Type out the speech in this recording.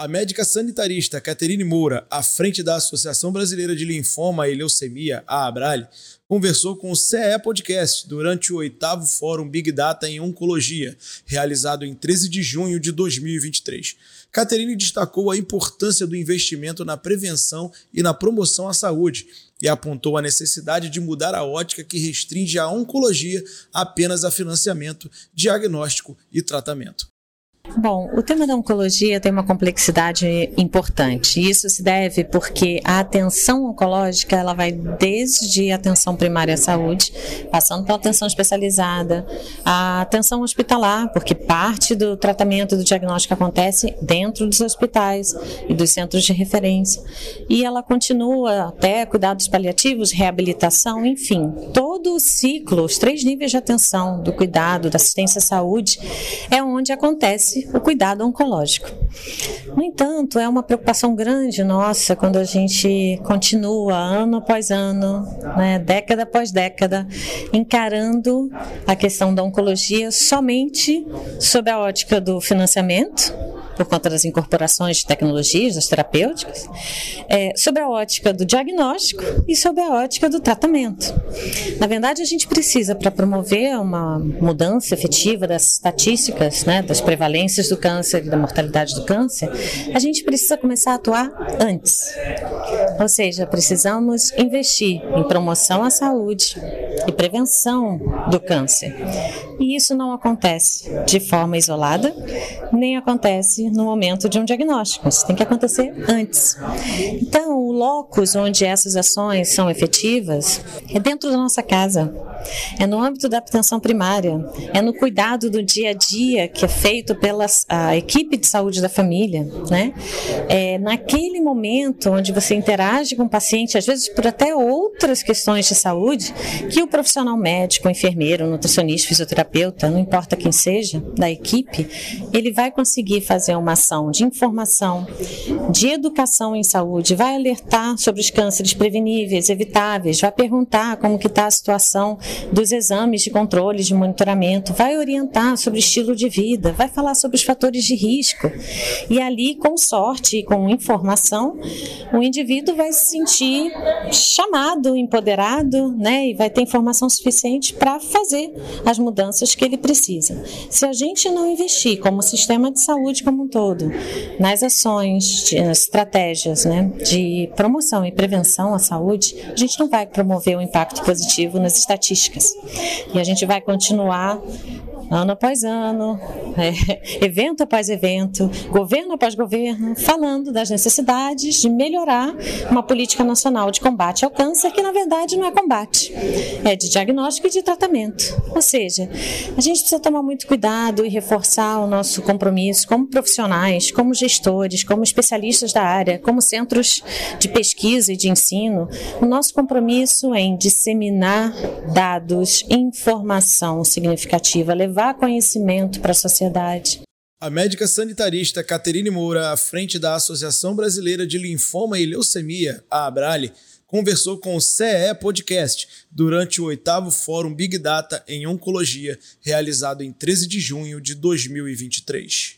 A médica sanitarista Caterine Moura, à frente da Associação Brasileira de Linfoma e Leucemia, a Abrale, conversou com o CE Podcast durante o oitavo Fórum Big Data em Oncologia, realizado em 13 de junho de 2023. Caterine destacou a importância do investimento na prevenção e na promoção à saúde e apontou a necessidade de mudar a ótica que restringe a oncologia apenas a financiamento, diagnóstico e tratamento. Bom, o tema da oncologia tem uma complexidade importante. Isso se deve porque a atenção oncológica ela vai desde a atenção primária à saúde, passando pela atenção especializada, a atenção hospitalar, porque parte do tratamento do diagnóstico acontece dentro dos hospitais e dos centros de referência. E ela continua até cuidados paliativos, reabilitação, enfim, todo o ciclo, os três níveis de atenção do cuidado, da assistência à saúde, é onde acontece o cuidado oncológico. No entanto, é uma preocupação grande nossa quando a gente continua ano após ano, né, década após década, encarando a questão da oncologia somente sob a ótica do financiamento por conta das incorporações de tecnologias, das terapêuticas, é, sobre a ótica do diagnóstico e sobre a ótica do tratamento. Na verdade, a gente precisa, para promover uma mudança efetiva das estatísticas, né, das prevalências do câncer e da mortalidade do câncer, a gente precisa começar a atuar antes. Ou seja, precisamos investir em promoção à saúde e prevenção do câncer. E isso não acontece de forma isolada, nem acontece no momento de um diagnóstico. Isso tem que acontecer antes. Então, o locus onde essas ações são efetivas é dentro da nossa casa, é no âmbito da atenção primária, é no cuidado do dia a dia que é feito pela a equipe de saúde da família, né? É naquele momento onde você interage com o paciente, às vezes por até outras questões de saúde, que o profissional médico, enfermeiro, nutricionista, fisioterapeuta, não importa quem seja, da equipe, ele vai conseguir fazer uma ação de informação, de educação em saúde, vai alertar sobre os cânceres preveníveis, evitáveis, vai perguntar como que está a situação dos exames de controle, de monitoramento, vai orientar sobre estilo de vida, vai falar sobre os fatores de risco. E ali, com sorte e com informação, o indivíduo vai se sentir chamado, empoderado, né, e vai ter informação suficiente para fazer as mudanças que ele precisa. Se a gente não investir como sistema de saúde como um todo nas ações, nas estratégias, né, de promoção e prevenção à saúde, a gente não vai promover o um impacto positivo nas estatísticas. E a gente vai continuar ano após ano, é, evento após evento, governo após governo, falando das necessidades de melhorar uma política nacional de combate ao câncer, que na verdade não é combate, é de diagnóstico e de tratamento. Ou seja, a gente precisa tomar muito cuidado e reforçar o nosso compromisso como profissionais, como gestores, como especialistas da área, como centros de pesquisa e de ensino, o nosso compromisso em disseminar dados, informação significativa, levar levar conhecimento para a sociedade. A médica sanitarista Caterine Moura, à frente da Associação Brasileira de Linfoma e Leucemia, a Abrale, conversou com o CE Podcast durante o oitavo Fórum Big Data em Oncologia, realizado em 13 de junho de 2023.